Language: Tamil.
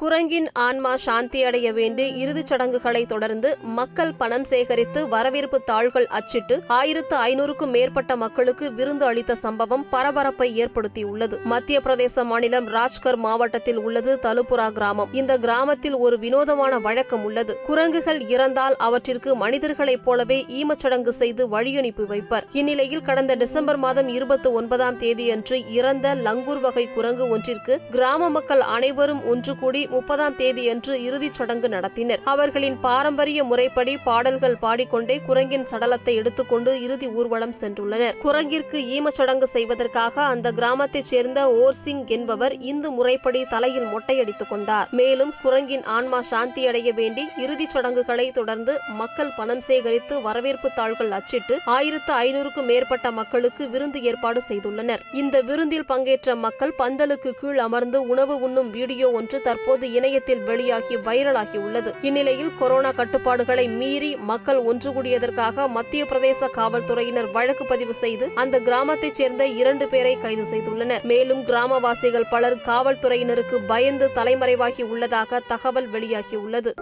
குரங்கின் ஆன்மா சாந்தி அடைய வேண்டி இறுதிச் சடங்குகளை தொடர்ந்து மக்கள் பணம் சேகரித்து வரவேற்பு தாள்கள் அச்சிட்டு ஆயிரத்து ஐநூறுக்கும் மேற்பட்ட மக்களுக்கு விருந்து அளித்த சம்பவம் பரபரப்பை ஏற்படுத்தியுள்ளது. மத்திய பிரதேச மாநிலம் ராஜ்கர் மாவட்டத்தில் உள்ளது தலுப்புரா கிராமம். இந்த கிராமத்தில் ஒரு வினோதமான வழக்கம் உள்ளது. குரங்குகள் இறந்தால் அவற்றிற்கு மனிதர்களைப் போலவே ஈமச்சடங்கு செய்து வழியனுப்பி வைப்பர். இந்நிலையில் கடந்த டிசம்பர் மாதம் இருபத்தி ஒன்பதாம் தேதியன்று இறந்த லங்கூர் வகை குரங்கு ஒன்றிற்கு கிராம மக்கள் அனைவரும் ஒன்று கூடி முப்பதாம் தேதியன்று இறுதிச் சடங்கு நடத்தினர். அவர்களின் பாரம்பரிய முறைப்படி பாடல்கள் பாடிக்கொண்டே குரங்கின் சடலத்தை எடுத்துக்கொண்டு இறுதி ஊர்வலம் சென்றுள்ளனர். குரங்கிற்கு ஈமச்சடங்கு செய்வதற்காக அந்த கிராமத்தைச் சேர்ந்த ஓர் சிங் என்பவர் இந்து முறைப்படி தலையில் மொட்டையடித்துக் கொண்டார். மேலும் குரங்கின் ஆன்மா சாந்தியடைய வேண்டி இறுதிச் சடங்குகளை தொடர்ந்து மக்கள் பணம் சேகரித்து வரவேற்பு தாள்கள் அச்சிட்டு ஆயிரத்து ஐநூறுக்கும் மேற்பட்ட மக்களுக்கு விருந்து ஏற்பாடு செய்துள்ளனர். இந்த விருந்தில் பங்கேற்ற மக்கள் பந்தலுக்கு கீழ் அமர்ந்து உணவு உண்ணும் வீடியோ ஒன்று தற்போது இணையத்தில் வெளியாகி வைரலாகி உள்ளது. இந்நிலையில் கொரோனா கட்டுப்பாடுகளை மீறி மக்கள் ஒன்று கூடியதற்காக மத்திய பிரதேச காவல்துறையினர் வழக்கு பதிவு செய்து அந்த கிராமத்தைச் சேர்ந்த இரண்டு பேரை கைது செய்துள்ளனர். மேலும் கிராமவாசிகள் பலர் காவல்துறையினருக்கு பயந்து தலைமறைவாகி உள்ளதாக தகவல் வெளியாகியுள்ளது